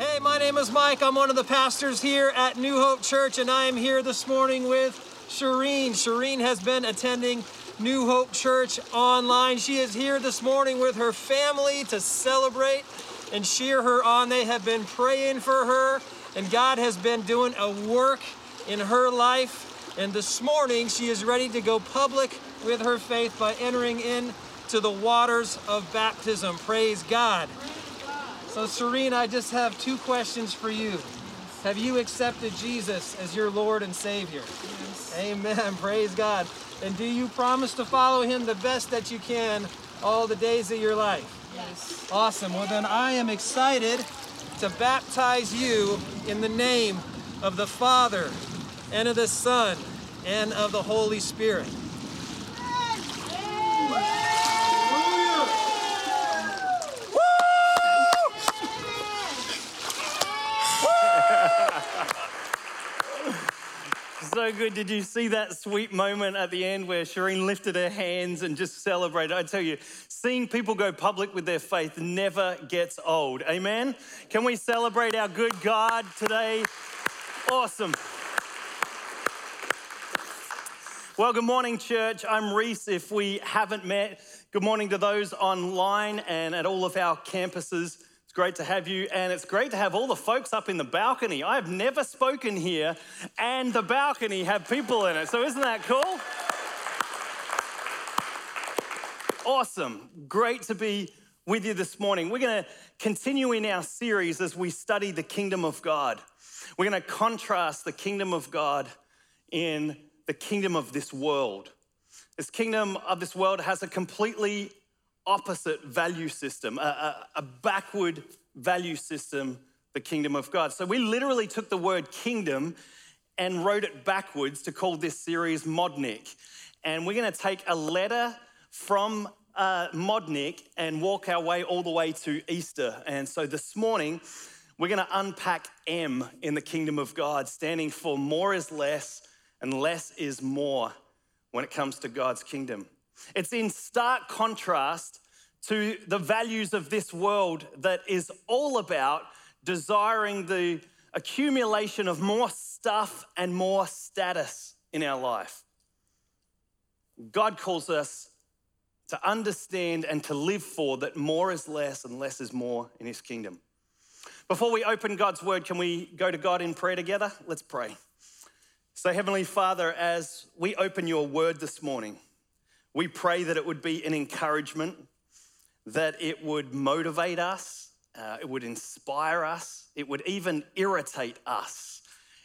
Hey, my name is Mike. I'm one of the pastors here at New Hope Church, and I am here this morning with Shireen. Shireen has been attending New Hope Church online. She is here this morning with her family to celebrate and cheer her on. They have been praying for her, and God has been doing a work in her life. And this morning, she is ready to go public with her faith by entering into the waters of baptism. Praise God. So, Shireen, I just have two questions for you. Have you accepted Jesus as your Lord and Savior? Yes. Amen. Praise God. And do you promise to follow Him the best that you can all the days of your life? Yes. Awesome. Well, then I am excited to baptize you in the name of the Father and of the Son and of the Holy Spirit. So good. Did you see that sweet moment at the end where Shireen lifted her hands and just celebrated? I tell you, seeing people go public with their faith never gets old. Amen? Can we celebrate our good God today? Awesome. Well, good morning, church. I'm Reese. If we haven't met, good morning to those online and at all of our campuses. It's great to have you, and it's great to have all the folks up in the balcony. I've never spoken here, and the balcony have people in it. So, isn't that cool? Awesome. Great to be with you this morning. We're going to continue in our series as we study the kingdom of God. We're going to contrast the kingdom of God in the kingdom of this world. This kingdom of this world has a completely opposite value system, a, a, a, backward value system, the kingdom of God. So we literally took the word kingdom and wrote it backwards to call this series Modnik. And we're going to take a letter from uh, Modnik and walk our way all the way to Easter. And so this morning, we're going to unpack M in the kingdom of God, standing for more is less and less is more when it comes to God's kingdom. It's in stark contrast to the values of this world that is all about desiring the accumulation of more stuff and more status in our life. God calls us to understand and to live for that more is less and less is more in His kingdom. Before we open God's word, can we go to God in prayer together? Let's pray. So, Heavenly Father, as we open your word this morning, we pray that it would be an encouragement, that it would motivate us, uh, it would inspire us, it would even irritate us,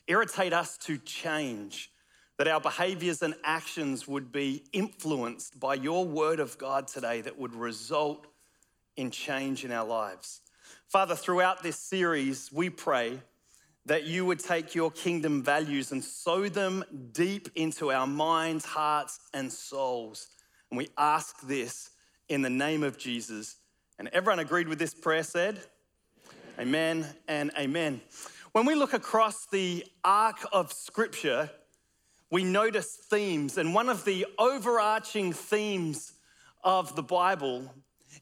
irritate us to change, that our behaviors and actions would be influenced by your word of God today that would result in change in our lives. Father, throughout this series, we pray that you would take your kingdom values and sow them deep into our minds, hearts, and souls and we ask this in the name of Jesus. And everyone agreed with this prayer, said, Amen, amen and amen. When we look across the arc of Scripture, we notice themes. And one of the overarching themes of the Bible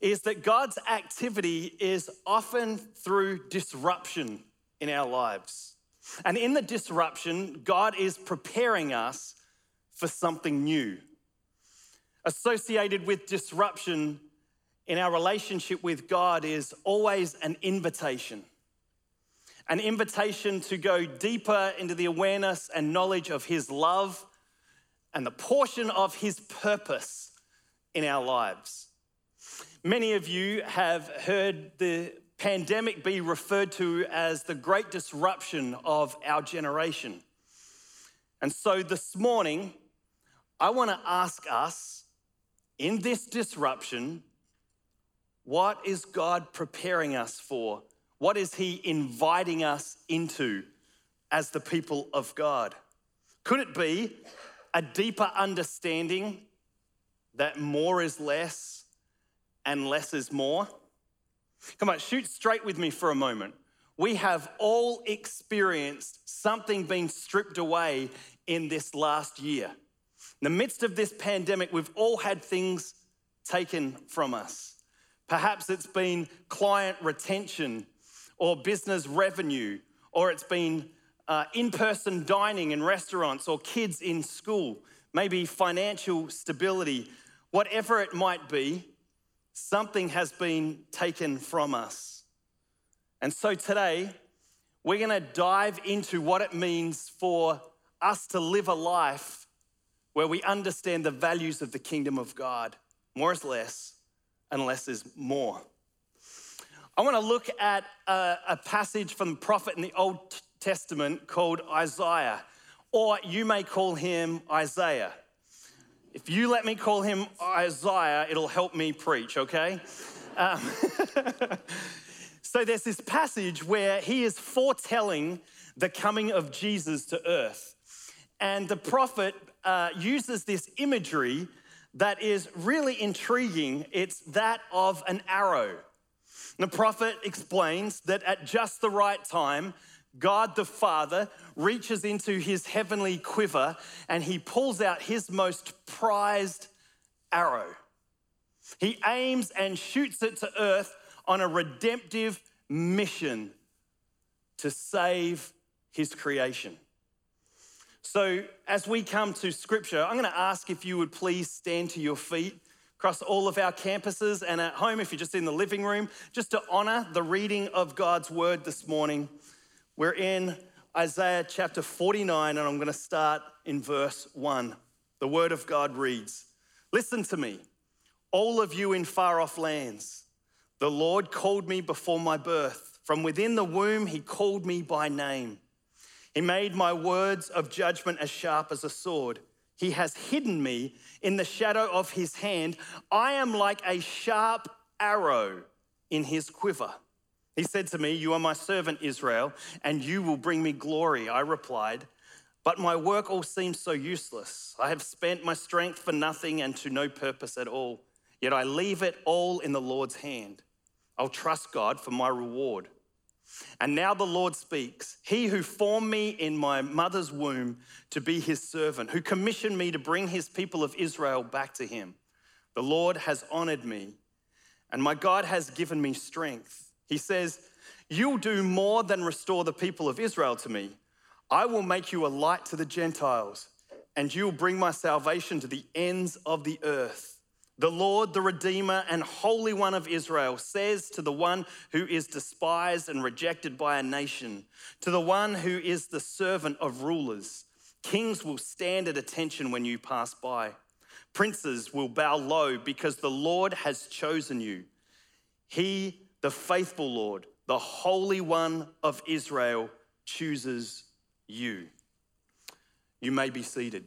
is that God's activity is often through disruption in our lives. And in the disruption, God is preparing us for something new associated with disruption in our relationship with God is always an invitation. An invitation to go deeper into the awareness and knowledge of His love and the portion of His purpose in our lives. Many of you have heard the pandemic be referred to as the great disruption of our generation. And so this morning, I want to ask us in this disruption, what is God preparing us for? What is He inviting us into as the people of God? Could it be a deeper understanding that more is less and less is more? Come on, shoot straight with me for a moment. We have all experienced something being stripped away in this last year. In the midst of this pandemic, we've all had things taken from us. Perhaps it's been client retention or business revenue, or it's been uh, in person dining in restaurants or kids in school, maybe financial stability, whatever it might be, something has been taken from us. And so today, we're gonna dive into what it means for us to live a life where we understand the values of the kingdom of God. More is less, and less is more. I want to look at a, a, passage from the prophet in the Old Testament called Isaiah, or you may call him Isaiah. If you let me call him Isaiah, it'll help me preach, okay? Um, so there's this passage where he is foretelling the coming of Jesus to earth. And the prophet uh, uses this imagery that is really intriguing. It's that of an arrow. The prophet explains that at just the right time, God the Father reaches into his heavenly quiver and he pulls out his most prized arrow. He aims and shoots it to earth on a redemptive mission to save his creation. So, as we come to scripture, I'm going to ask if you would please stand to your feet across all of our campuses and at home, if you're just in the living room, just to honor the reading of God's word this morning. We're in Isaiah chapter 49, and I'm going to start in verse 1. The word of God reads Listen to me, all of you in far off lands. The Lord called me before my birth. From within the womb, he called me by name. He made my words of judgment as sharp as a sword. He has hidden me in the shadow of his hand. I am like a sharp arrow in his quiver. He said to me, You are my servant, Israel, and you will bring me glory. I replied, But my work all seems so useless. I have spent my strength for nothing and to no purpose at all. Yet I leave it all in the Lord's hand. I'll trust God for my reward. And now the Lord speaks He who formed me in my mother's womb to be his servant, who commissioned me to bring his people of Israel back to him. The Lord has honored me, and my God has given me strength. He says, You'll do more than restore the people of Israel to me. I will make you a light to the Gentiles, and you will bring my salvation to the ends of the earth. The Lord, the Redeemer and Holy One of Israel, says to the one who is despised and rejected by a nation, to the one who is the servant of rulers, Kings will stand at attention when you pass by. Princes will bow low because the Lord has chosen you. He the faithful Lord, the Holy One of Israel, chooses you. You may be seated.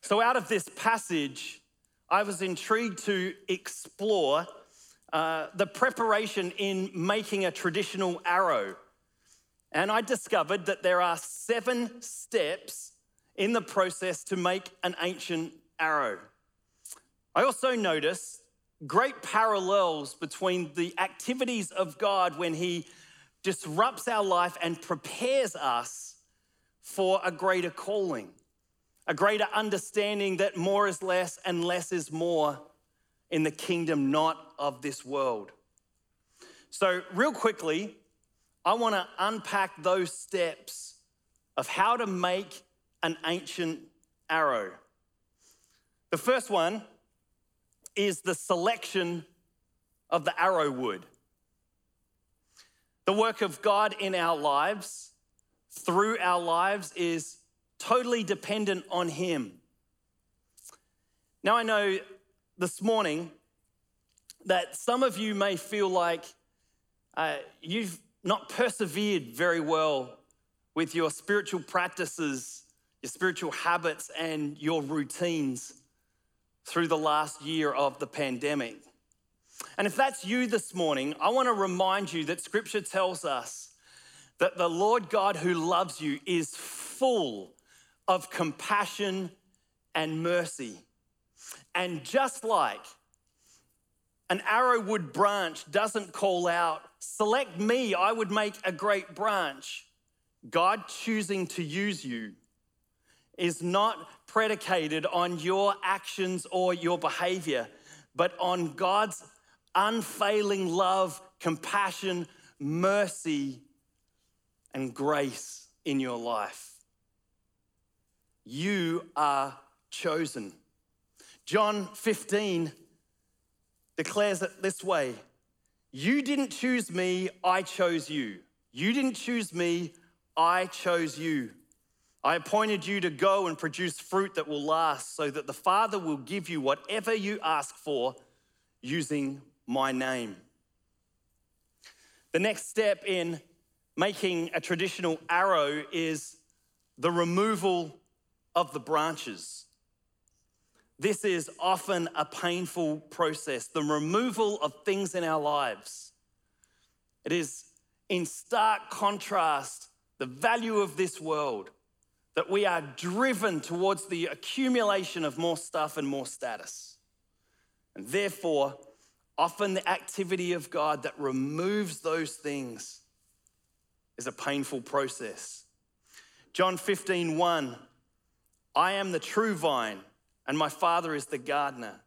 So, out of this passage, I was intrigued to explore uh, the preparation in making a traditional arrow. And I discovered that there are seven steps in the process to make an ancient arrow. I also noticed great parallels between the activities of God when He disrupts our life and prepares us for a greater calling, a greater understanding that more is less and less is more in the kingdom not of this world. So, real quickly, I want to unpack those steps of how to make an ancient arrow. The first one is the selection of the arrow wood. The work of God in our lives, through our lives, is totally dependent on Him. Now, I know this morning that some of you may feel like uh, you've not persevered very well with your spiritual practices, your spiritual habits, and your routines through the last year of the pandemic. And if that's you this morning, I want to remind you that scripture tells us that the Lord God who loves you is full of compassion and mercy. And just like an arrowwood branch doesn't call out, select me, I would make a great branch. God choosing to use you is not predicated on your actions or your behavior, but on God's unfailing love, compassion, mercy, and grace in your life. You are chosen. John 15 declares it this way You didn't choose me, I chose you. You didn't choose me, I chose you. I appointed you to go and produce fruit that will last, so that the Father will give you whatever you ask for using my name. The next step in making a traditional arrow is the removal of the branches. This is often a painful process, the removal of things in our lives. It is in stark contrast the value of this world that we are driven towards the accumulation of more stuff and more status. And therefore, often the activity of God that removes those things is a painful process. John 15, 1, I am the true vine, and my Father is the gardener.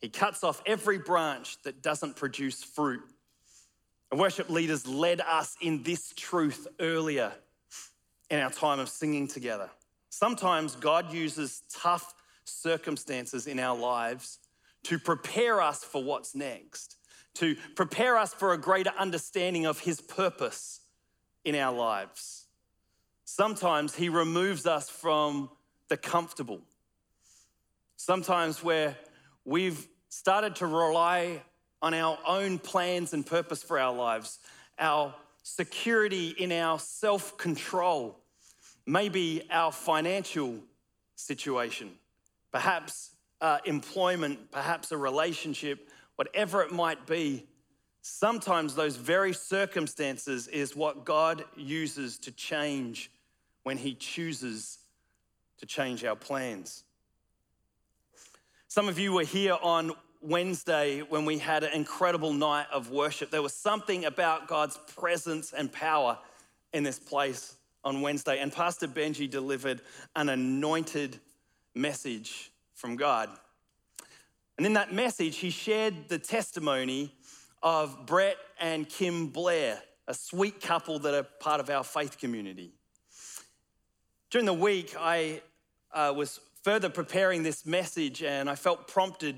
He cuts off every branch that doesn't produce fruit. And worship leaders led us in this truth earlier in our time of singing together. Sometimes God uses tough circumstances in our lives to prepare us for what's next, to prepare us for a greater understanding of His purpose in our lives. Sometimes He removes us from the comfortable. Sometimes where we've started to rely on our own plans and purpose for our lives, our security in our self control, maybe our financial situation, perhaps uh, employment, perhaps a relationship, whatever it might be. Sometimes those very circumstances is what God uses to change when He chooses to change our plans. Some of you were here on Wednesday when we had an incredible night of worship. There was something about God's presence and power in this place on Wednesday, and Pastor Benji delivered an anointed message from God. And in that message, he shared the testimony of Brett and Kim Blair, a sweet couple that are part of our faith community. During the week, I uh, was further preparing this message and I felt prompted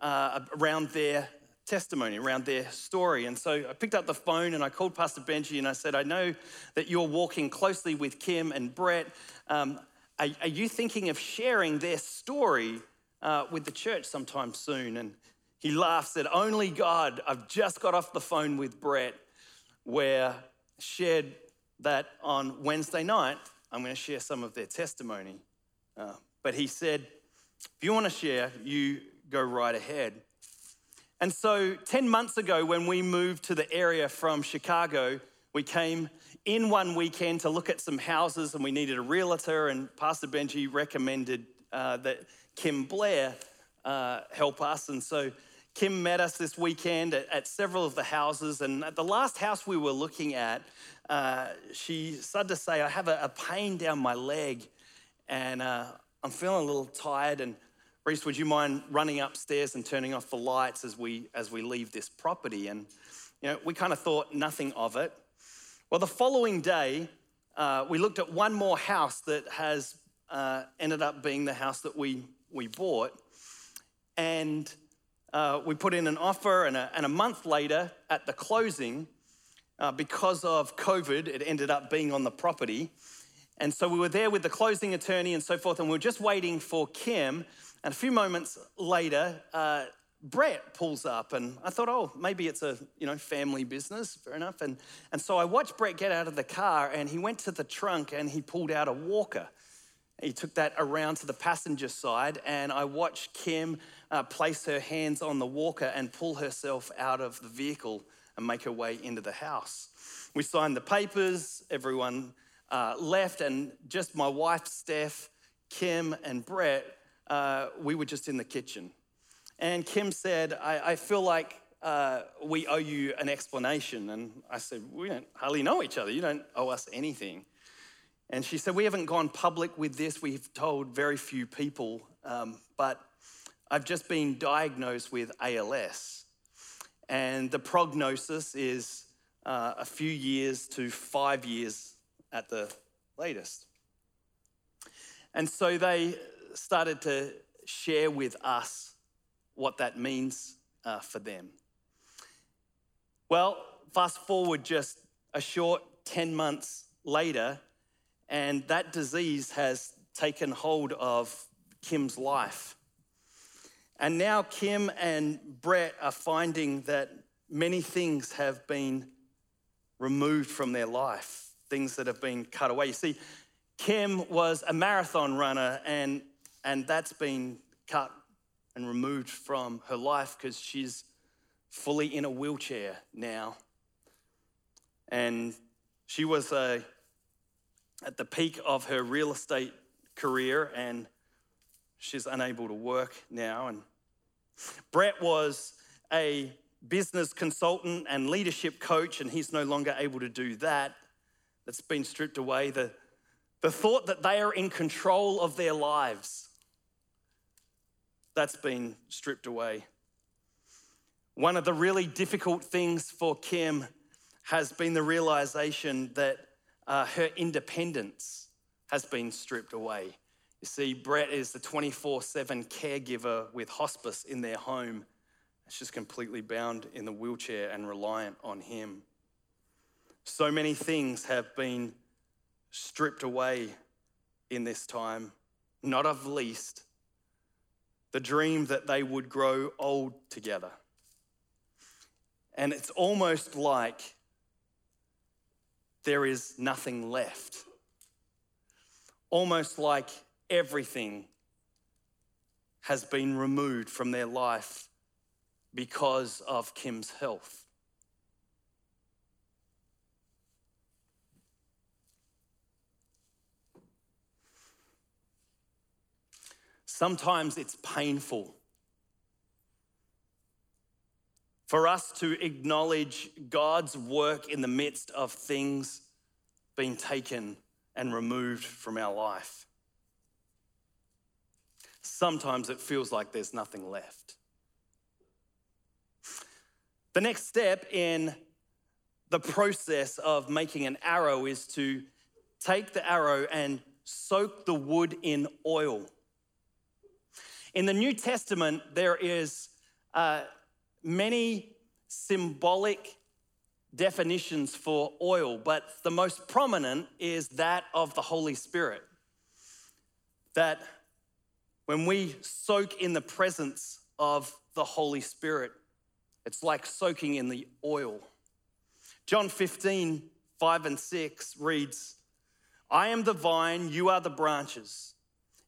uh, around their testimony, around their story. And so I picked up the phone and I called Pastor Benji and I said, I know that you're walking closely with Kim and Brett. Um, are, are, you thinking of sharing their story uh, with the church sometime soon? And he laughed, said, Only God. I've just got off the phone with Brett where shared that on Wednesday night, I'm going to share some of their testimony. Uh, but he said, if you want to share, you go right ahead. And so, 10 months ago, when we moved to the area from Chicago, we came in one weekend to look at some houses and we needed a realtor. And Pastor Benji recommended uh, that Kim Blair uh, help us. And so, Kim met us this weekend at, at, several of the houses. And at the last house we were looking at, uh, she started to say, I have a, a, pain down my leg and uh, I'm feeling a little tired. And Reese, would you mind running upstairs and turning off the lights as we as we leave this property? And you know, we kind of thought nothing of it. Well, the following day, uh, we looked at one more house that has uh, ended up being the house that we we bought, and uh, we put in an offer. And a, and a month later, at the closing, uh, because of COVID, it ended up being on the property. And so we were there with the closing attorney and so forth, and we were just waiting for Kim and a few moments later, uh, Brett pulls up, and I thought, oh, maybe it's a you know family business, fair enough. And and so I watched Brett get out of the car, and he went to the trunk and he pulled out a walker. He took that around to the passenger side, and I watched Kim uh, place her hands on the walker and pull herself out of the vehicle and make her way into the house. We signed the papers, everyone uh, left, and just my wife, Steph, Kim, and Brett uh, we were just in the kitchen. And Kim said, I, I feel like uh, we owe you an explanation. And I said, We don't hardly know each other. You don't owe us anything. And she said, We haven't gone public with this. We've told very few people, um, but I've just been diagnosed with ALS. and the prognosis is uh, a few years to five years at the latest. And so they started to share with us what that means uh, for them. Well, fast forward just a short 10 months later, and that disease has taken hold of Kim's life. And now Kim and Brett are finding that many things have been removed from their life, things that have been cut away. You see, Kim was a marathon runner, and, and that's been cut and removed from her life because she's fully in a wheelchair now. And she was uh, at the peak of her real estate career, and she's unable to work now. And Brett was a business consultant and leadership coach, and he's no longer able to do that. That's been stripped away. The, the thought that they are in control of their lives, that's been stripped away. One of the really difficult things for Kim has been the realization that uh, her independence has been stripped away. You see, Brett is the 24 7 caregiver with hospice in their home. She's just completely bound in the wheelchair and reliant on him. So many things have been stripped away in this time, not of least the dream that they would grow old together. And it's almost like there is nothing left. Almost like everything has been removed from their life because of Kim's health. Sometimes it's painful for us to acknowledge God's work in the midst of things being taken and removed from our life. Sometimes it feels like there's nothing left. The next step in the process of making an arrow is to take the arrow and soak the wood in oil. In the New Testament, there is uh, many symbolic definitions for oil, but the most prominent is that of the Holy Spirit. That when we soak in the presence of the Holy Spirit, it's like soaking in the oil. John 15, 5 and 6 reads, I am the vine, you are the branches.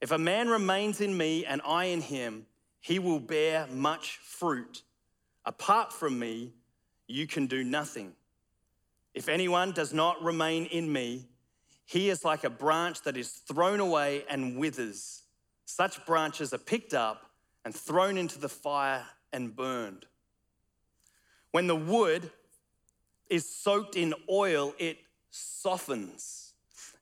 If a man remains in me and I in him, he will bear much fruit. Apart from me, you can do nothing. If anyone does not remain in me, he is like a branch that is thrown away and withers. Such branches are picked up and thrown into the fire and burned. When the wood is soaked in oil, it softens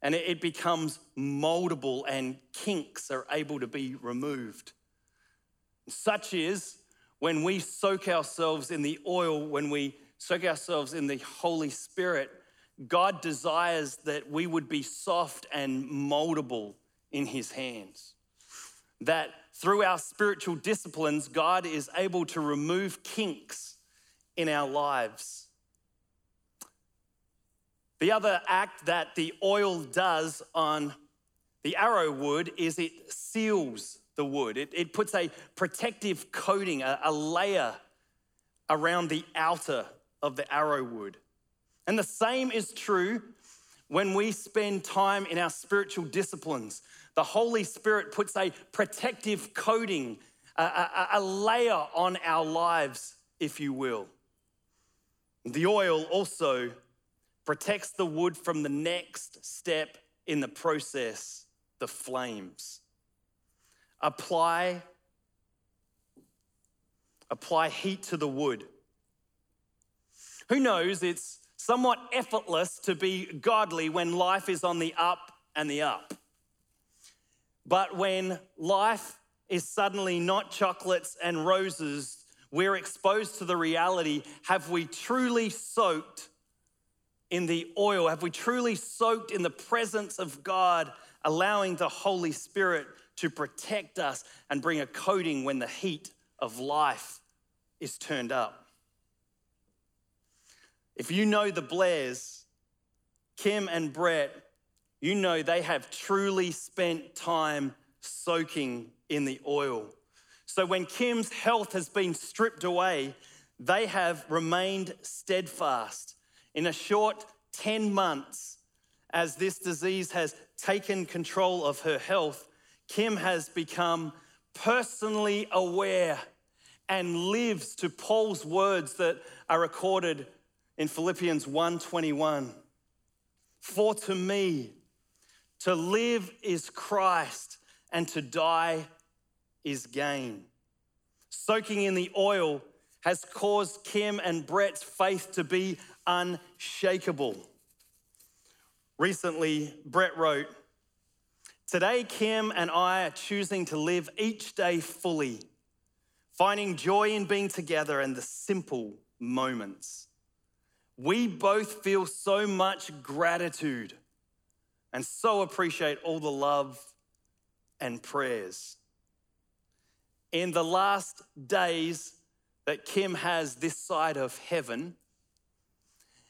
and it becomes moldable, and kinks are able to be removed. Such is when we soak ourselves in the oil, when we soak ourselves in the Holy Spirit, God desires that we would be soft and moldable in His hands. That through our spiritual disciplines, God is able to remove kinks in our lives. The other act that the oil does on the arrow wood is it seals the wood. It, it puts a protective coating, a, a layer around the outer of the arrow wood. And the same is true when we spend time in our spiritual disciplines. The Holy Spirit puts a protective coating, a, a, a layer on our lives, if you will. The oil also protects the wood from the next step in the process, the flames apply apply heat to the wood. Who knows, it's somewhat effortless to be godly when life is on the up and the up. But when life is suddenly not chocolates and roses, we're exposed to the reality have we truly soaked in the oil? Have we truly soaked in the presence of God, allowing the Holy Spirit to protect us and bring a coating when the heat of life is turned up? If you know the Blairs, Kim and Brett, you know they have truly spent time soaking in the oil. So when Kim's health has been stripped away, they have remained steadfast. In a short 10 months, as this disease has taken control of her health, Kim has become personally aware and lives to Paul's words that are recorded in Philippians 1:21. For to me to live is Christ and to die is gain. Soaking in the oil has caused Kim and Brett's faith to be unshakable. Recently, Brett wrote, Today, Kim and I are choosing to live each day fully, finding joy in being together and the simple moments. We both feel so much gratitude and so appreciate all the love and prayers. In the last days that Kim has this side of heaven,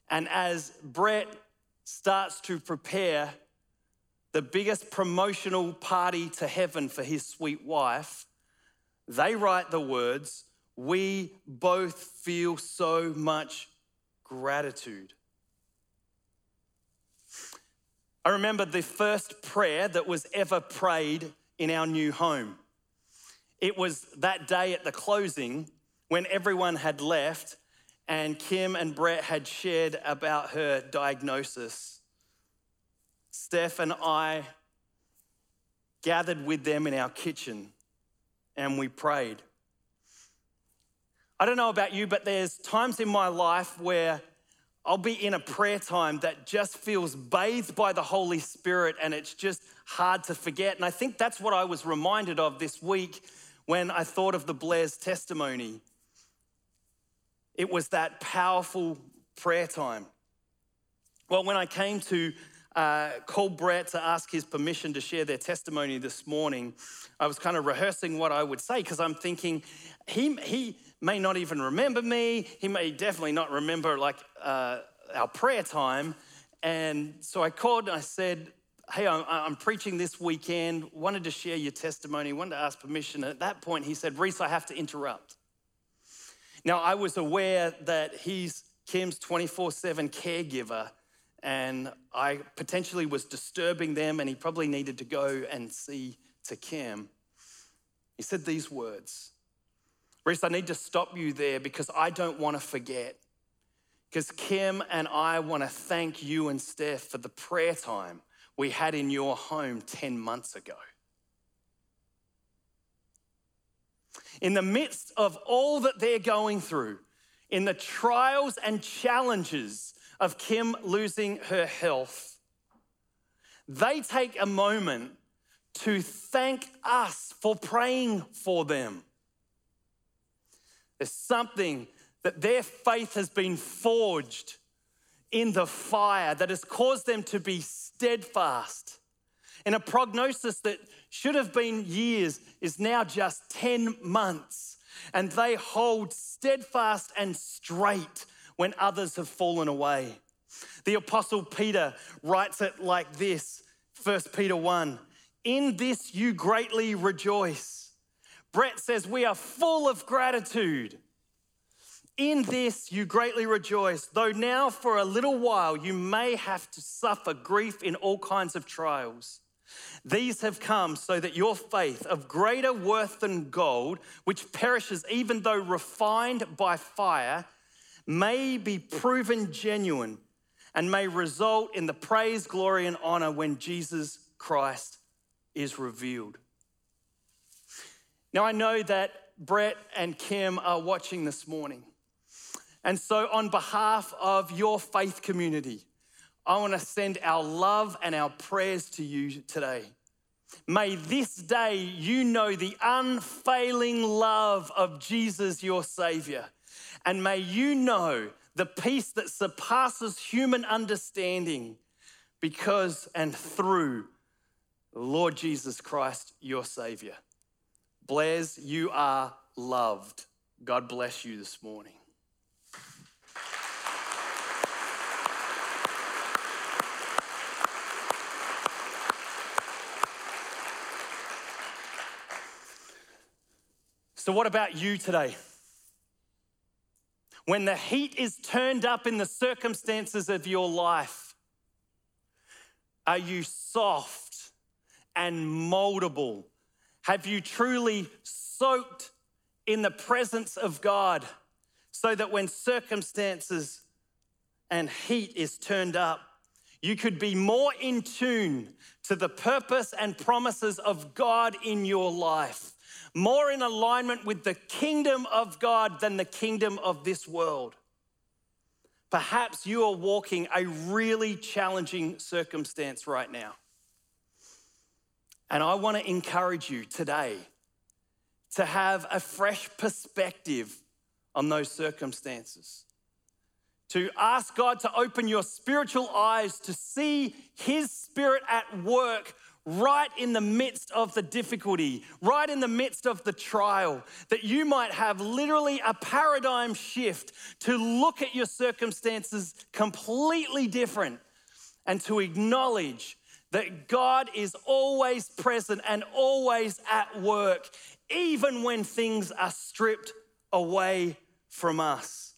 and as Brett starts to prepare the biggest promotional party to heaven for his sweet wife, they write the words, We both feel so much gratitude. I remember the first prayer that was ever prayed in our new home. It was that day at the closing when everyone had left and Kim and Brett had shared about her diagnosis. Steph and I gathered with them in our kitchen and we prayed. I don't know about you, but there's times in my life where I'll be in a prayer time that just feels bathed by the Holy Spirit and it's just hard to forget. And I think that's what I was reminded of this week when I thought of the Blair's testimony. It was that powerful prayer time. Well, when I came to uh, call Brett to ask his permission to share their testimony this morning, I was kind of rehearsing what I would say because I'm thinking he, he, may not even remember me. He may definitely not remember like uh, our prayer time. And so I called and I said, Hey, I'm, I'm, preaching this weekend, wanted to share your testimony, wanted to ask permission. And At that point, he said, Reese, I have to interrupt. Now, I was aware that he's Kim's 24 7 caregiver, and I potentially was disturbing them, and he probably needed to go and see to Kim. He said these words Reese, I need to stop you there because I don't want to forget. Because Kim and I want to thank you and Steph for the prayer time we had in your home 10 months ago. In the midst of all that they're going through, in the trials and challenges of Kim losing her health, they take a moment to thank us for praying for them. There's something that their faith has been forged in the fire that has caused them to be steadfast. And a prognosis that should have been years is now just 10 months. And they hold steadfast and straight when others have fallen away. The Apostle Peter writes it like this 1 Peter 1 In this you greatly rejoice Brett says, We are full of gratitude. In this you greatly rejoice, though now for a little while you may have to suffer grief in all kinds of trials. These have come so that your faith, of greater worth than gold, which perishes even though refined by fire, may be proven genuine and may result in the praise, glory, and honor when Jesus Christ is revealed. Now, I know that Brett and Kim are watching this morning. And so, on behalf of your faith community, I want to send our love and our prayers to you today. May this day you know the unfailing love of Jesus, your Savior. And may you know the peace that surpasses human understanding because and through Lord Jesus Christ, your Savior. Blairs, you are loved. God bless you this morning. So, what about you today? When the heat is turned up in the circumstances of your life, are you soft and moldable? Have you truly soaked in the presence of God so that when circumstances and heat is turned up, you could be more in tune to the purpose and promises of God in your life? More in alignment with the kingdom of God than the kingdom of this world. Perhaps you are walking a really challenging circumstance right now. And I want to encourage you today to have a fresh perspective on those circumstances. To ask God to open your spiritual eyes to see His Spirit at work right in the midst of the difficulty, right in the midst of the trial, that you might have literally a paradigm shift to look at your circumstances completely different and to acknowledge that God is always present and always at work, even when things are stripped away from us.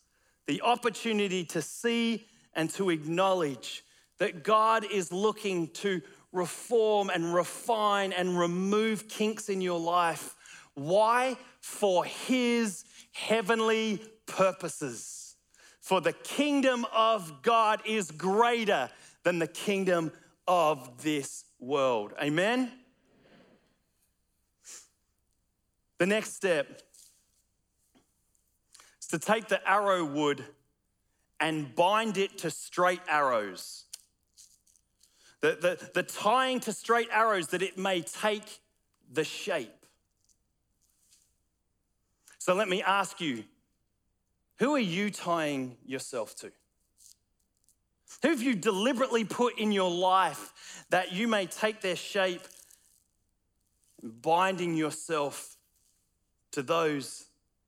The opportunity to see and to acknowledge that God is looking to reform and refine and remove kinks in your life. Why? For His heavenly purposes. For the kingdom of God is greater than the kingdom of this world. Amen? The next step is to take the arrow wood and bind it to straight arrows the, the, the tying to straight arrows that it may take the shape. So let me ask you who are you tying yourself to? Who have you deliberately put in your life that you may take their shape, binding yourself to those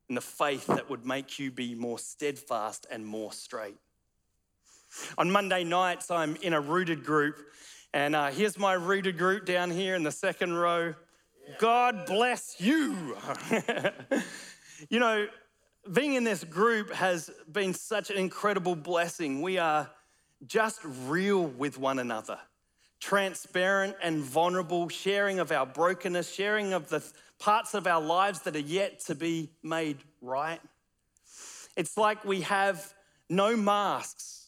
in the faith that would make you be more steadfast and more straight? On Monday nights, I'm in a rooted group, and uh, here's my rooted group down here in the second row. God bless you. you know, being in this group has been such an incredible blessing. We are just real with one another, transparent and vulnerable, sharing of our brokenness, sharing of the parts of our lives that are yet to be made right. It's like we have no masks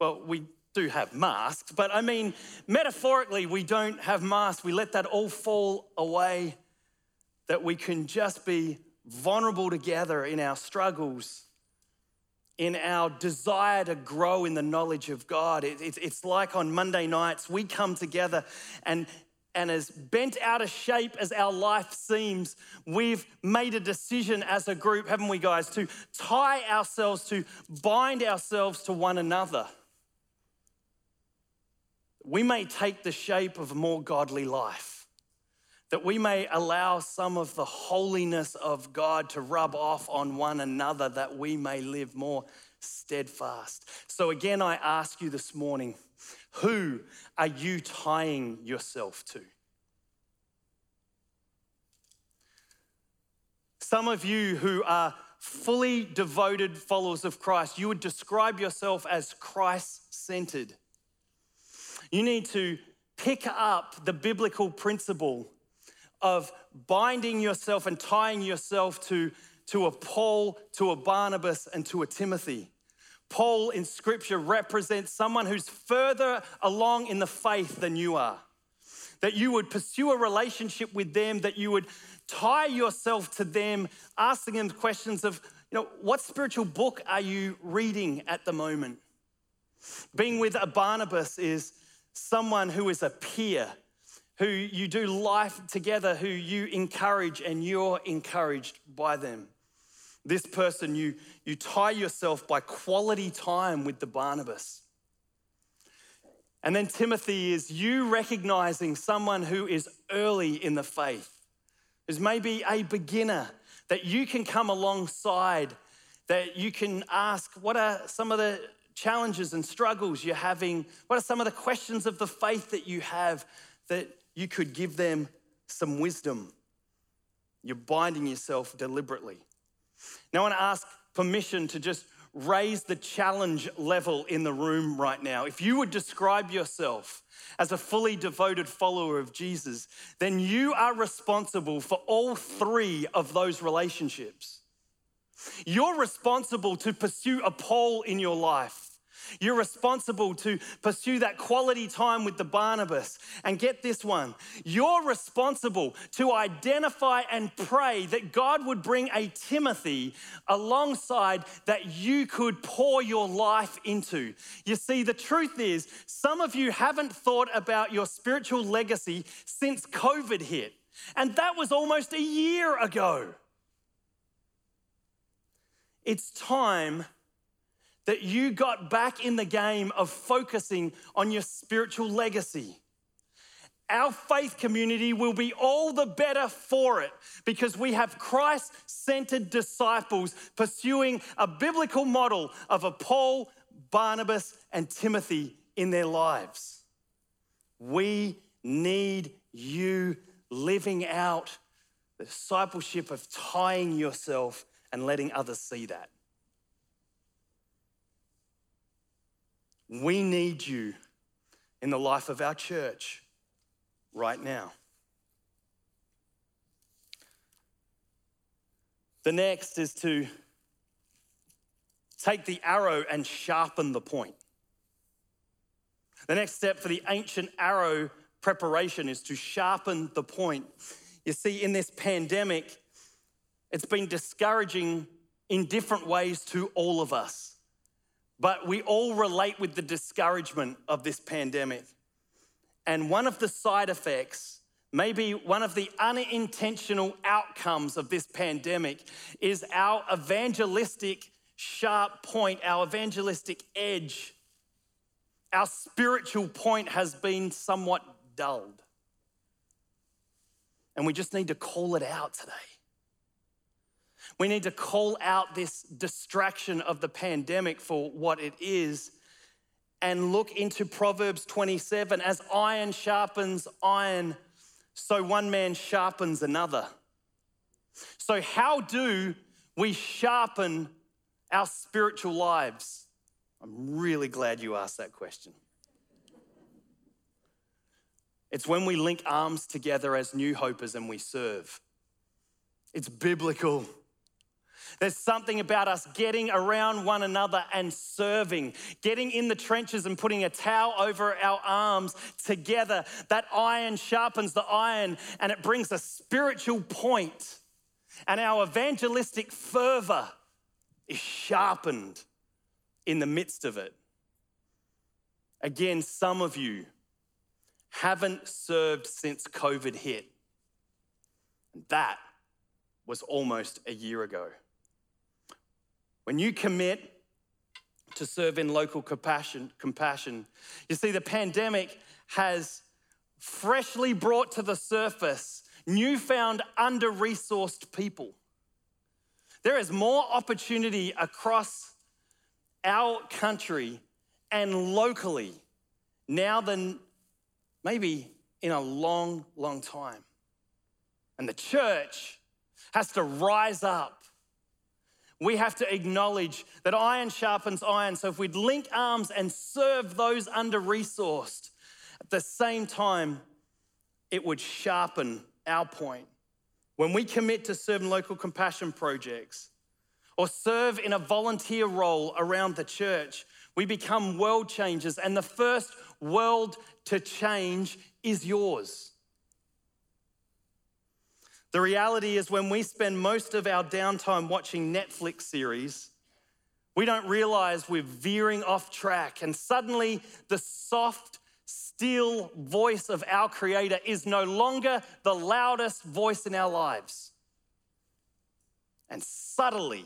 well, we do have masks, but I mean, metaphorically, we don't have masks. We let that all fall away, that we can just be vulnerable together in our struggles, in our desire to grow in the knowledge of God. it's like on Monday nights, we come together and and as bent out of shape as our life seems, we've made a decision as a group, haven't we, guys, to tie ourselves, to bind ourselves to one another we may take the shape of a more godly life, that we may allow some of the holiness of God to rub off on one another, that we may live more steadfast. So, again, I ask you this morning who are you tying yourself to? Some of you who are fully devoted followers of Christ, you would describe yourself as Christ centered. You need to pick up the biblical principle of binding yourself and tying yourself to, to a Paul, to a Barnabas, and to a Timothy. Paul in scripture represents someone who's further along in the faith than you are. That you would pursue a relationship with them, that you would tie yourself to them, asking them questions of, you know, what spiritual book are you reading at the moment? Being with a Barnabas is someone who is a peer, who you do life together, who you encourage and you're encouraged by them. This person, you, you tie yourself by quality time with the Barnabas. And then Timothy is you recognizing someone who is early in the faith, who's maybe a beginner, that you can come alongside, that you can ask, what are some of the challenges and struggles you're having? What are some of the questions of the faith that you have that you could give them some wisdom? You're binding yourself deliberately. Now, I want to ask permission to just raise the challenge level in the room right now. If you would describe yourself as a fully devoted follower of Jesus, then you are responsible for all three of those relationships. You're responsible to pursue a Paul in your life. You're responsible to pursue that quality time with the Barnabas. And get this one you're responsible to identify and pray that God would bring a Timothy alongside that you could pour your life into. You see, the truth is, some of you haven't thought about your spiritual legacy since COVID hit. And that was almost a year ago. It's time that you got back in the game of focusing on your spiritual legacy. Our faith community will be all the better for it because we have Christ centered disciples pursuing a biblical model of a Paul, Barnabas, and Timothy in their lives. We need you living out the discipleship of tying yourself and letting others see that. We need you in the life of our church right now. The next is to take the arrow and sharpen the point. The next step for the ancient arrow preparation is to sharpen the point. You see, in this pandemic, it's been discouraging in different ways to all of us. But we all relate with the discouragement of this pandemic. And one of the side effects, maybe one of the unintentional outcomes of this pandemic, is our evangelistic sharp point, our evangelistic edge. Our spiritual point has been somewhat dulled. And we just need to call it out today. We need to call out this distraction of the pandemic for what it is and look into Proverbs 27 as iron sharpens iron, so one man sharpens another. So, how do we sharpen our spiritual lives? I'm really glad you asked that question. It's when we link arms together as new hopers and we serve. It's biblical. There's something about us getting around one another and serving, getting in the trenches and putting a towel over our arms together. That iron sharpens the iron and it brings a spiritual point. And our evangelistic fervor is sharpened in the midst of it. Again, some of you haven't served since COVID hit. That was almost a year ago. When you commit to serve in local compassion, compassion, you see, the pandemic has freshly brought to the surface newfound under resourced people. There is more opportunity across our country and locally now than maybe in a long, long time. And the church has to rise up we have to acknowledge that iron sharpens iron. So if we'd link arms and serve those under resourced, at the same time, it would sharpen our point. When we commit to serving local compassion projects or serve in a volunteer role around the church, we become world changers. And the first world to change is yours. The reality is, when we spend most of our downtime watching Netflix series, we don't realize we're veering off track, and suddenly the soft still voice of our Creator is no longer the loudest voice in our lives. And subtly,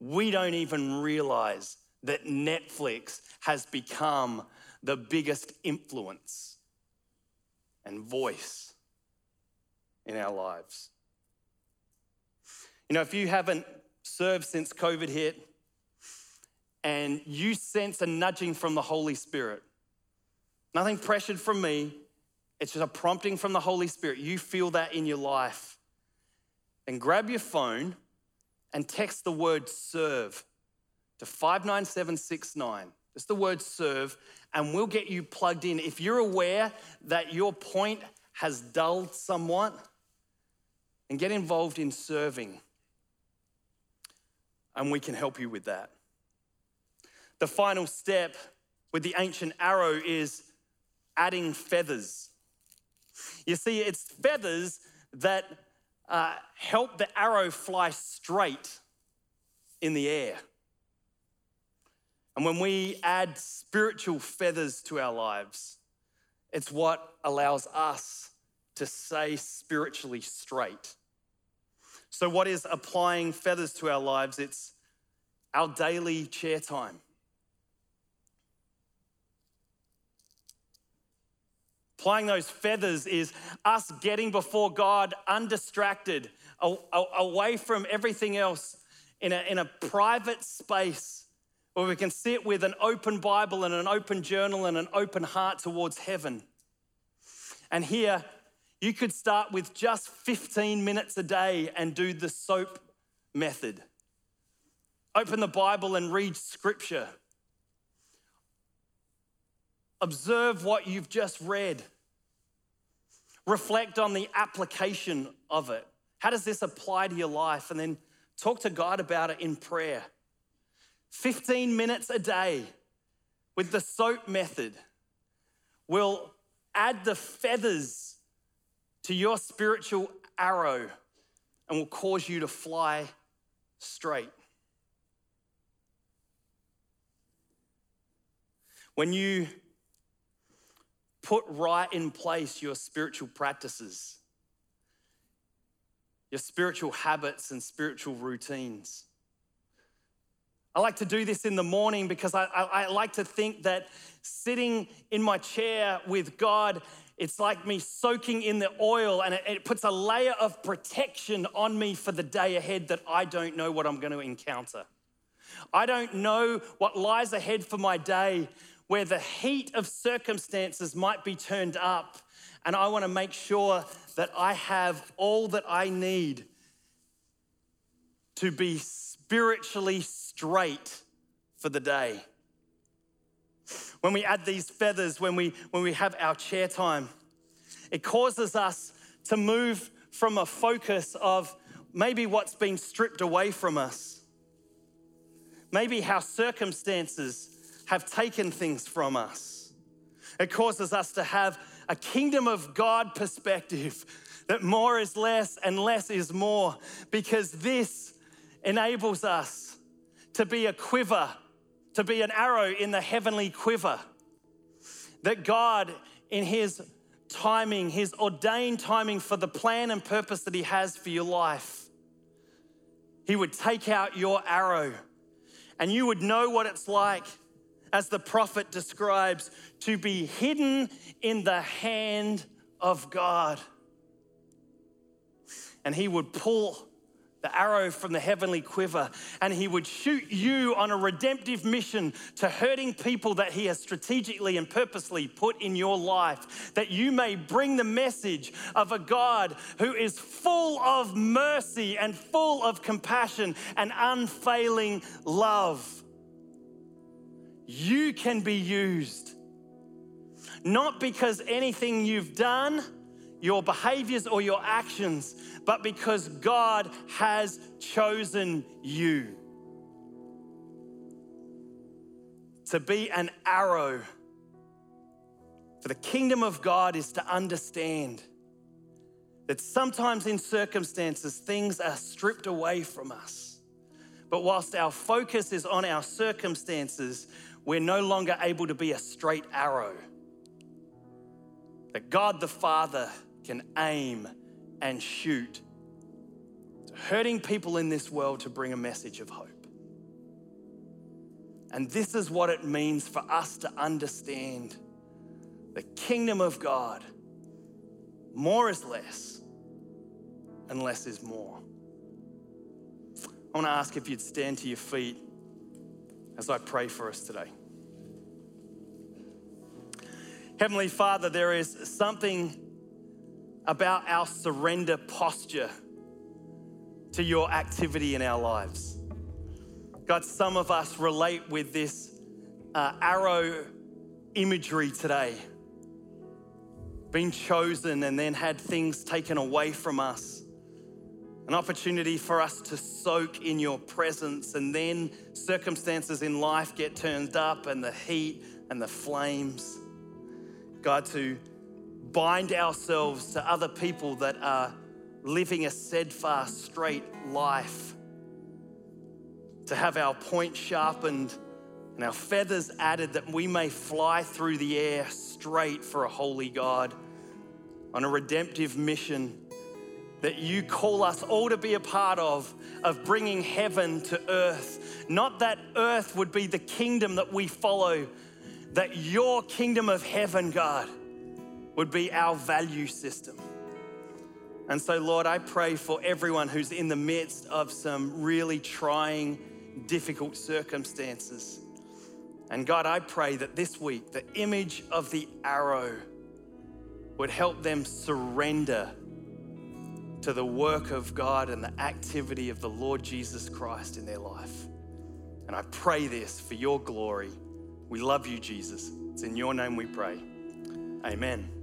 we don't even realize that Netflix has become the biggest influence and voice in our lives. You know, if you haven't served since COVID hit and you sense a nudging from the Holy Spirit, nothing pressured from me, it's just a prompting from the Holy Spirit. You feel that in your life. And grab your phone and text the word serve to 59769. Just the word serve, and we'll get you plugged in. If you're aware that your point has dulled somewhat, and get involved in serving, and we can help you with that. The final step with the ancient arrow is adding feathers. You see, it's feathers that uh, help the arrow fly straight in the air. And when we add spiritual feathers to our lives, it's what allows us to stay spiritually straight. So, what is applying feathers to our lives? It's our daily chair time. Applying those feathers is us getting before God undistracted, away from everything else, in a, in a private space where we can sit with an open Bible and an open journal and an open heart towards heaven. And here, you could start with just 15 minutes a day and do the SOAP method. Open the Bible and read scripture. Observe what you've just read. Reflect on the application of it. How does this apply to your life? And then talk to God about it in prayer. 15 minutes a day with the soap method will add the feathers to your spiritual arrow and will cause you to fly straight. When you put right in place your spiritual practices, your spiritual habits and spiritual routines, I like to do this in the morning because I, I, I, like to think that sitting in my chair with God, it's like me soaking in the oil and it, it puts a layer of protection on me for the day ahead that I don't know what I'm going to encounter. I don't know what lies ahead for my day where the heat of circumstances might be turned up. And I want to make sure that I have all that I need to be spiritually straight for the day. When we add these feathers, when we, when we have our chair time, it causes us to move from a focus of maybe what's been stripped away from us, maybe how circumstances have taken things from us. It causes us to have a kingdom of God perspective that more is less and less is more because this enables us to be a quiver, to be an arrow in the heavenly quiver. That God, in His timing, His ordained timing for the plan and purpose that He has for your life, He would take out your arrow and you would know what it's like, as the prophet describes, to be hidden in the hand of God. And He would pull the arrow from the heavenly quiver, and he would shoot you on a redemptive mission to hurting people that he has strategically and purposely put in your life, that you may bring the message of a God who is full of mercy and full of compassion and unfailing love. You can be used, not because anything you've done, your behaviors, or your actions but because God has chosen you to be an arrow. For the kingdom of God is to understand that sometimes in circumstances things are stripped away from us. But whilst our focus is on our circumstances, we're no longer able to be a straight arrow. that God the Father can aim and shoot, hurting people in this world to bring a message of hope. And this is what it means for us to understand the kingdom of God. More is less, and less is more. I want to ask if you'd stand to your feet as I pray for us today. Heavenly Father, there is something about our surrender posture to your activity in our lives. God, some of us relate with this uh, arrow imagery today. Being chosen and then had things taken away from us. An opportunity for us to soak in your presence, and then circumstances in life get turned up, and the heat and the flames. God, to bind ourselves to other people that are living a steadfast, straight life to have our point sharpened and our feathers added that we may fly through the air straight for a holy God on a redemptive mission that you call us all to be a part of, of bringing heaven to earth. Not that earth would be the kingdom that we follow, that your kingdom of heaven, God, would be our value system. And so, Lord, I pray for everyone who's in the midst of some really trying difficult circumstances. And God, I pray that this week, the image of the arrow would help them surrender to the work of God and the activity of the Lord Jesus Christ in their life. And I pray this for your glory. We love you, Jesus. It's in your name we pray. Amen.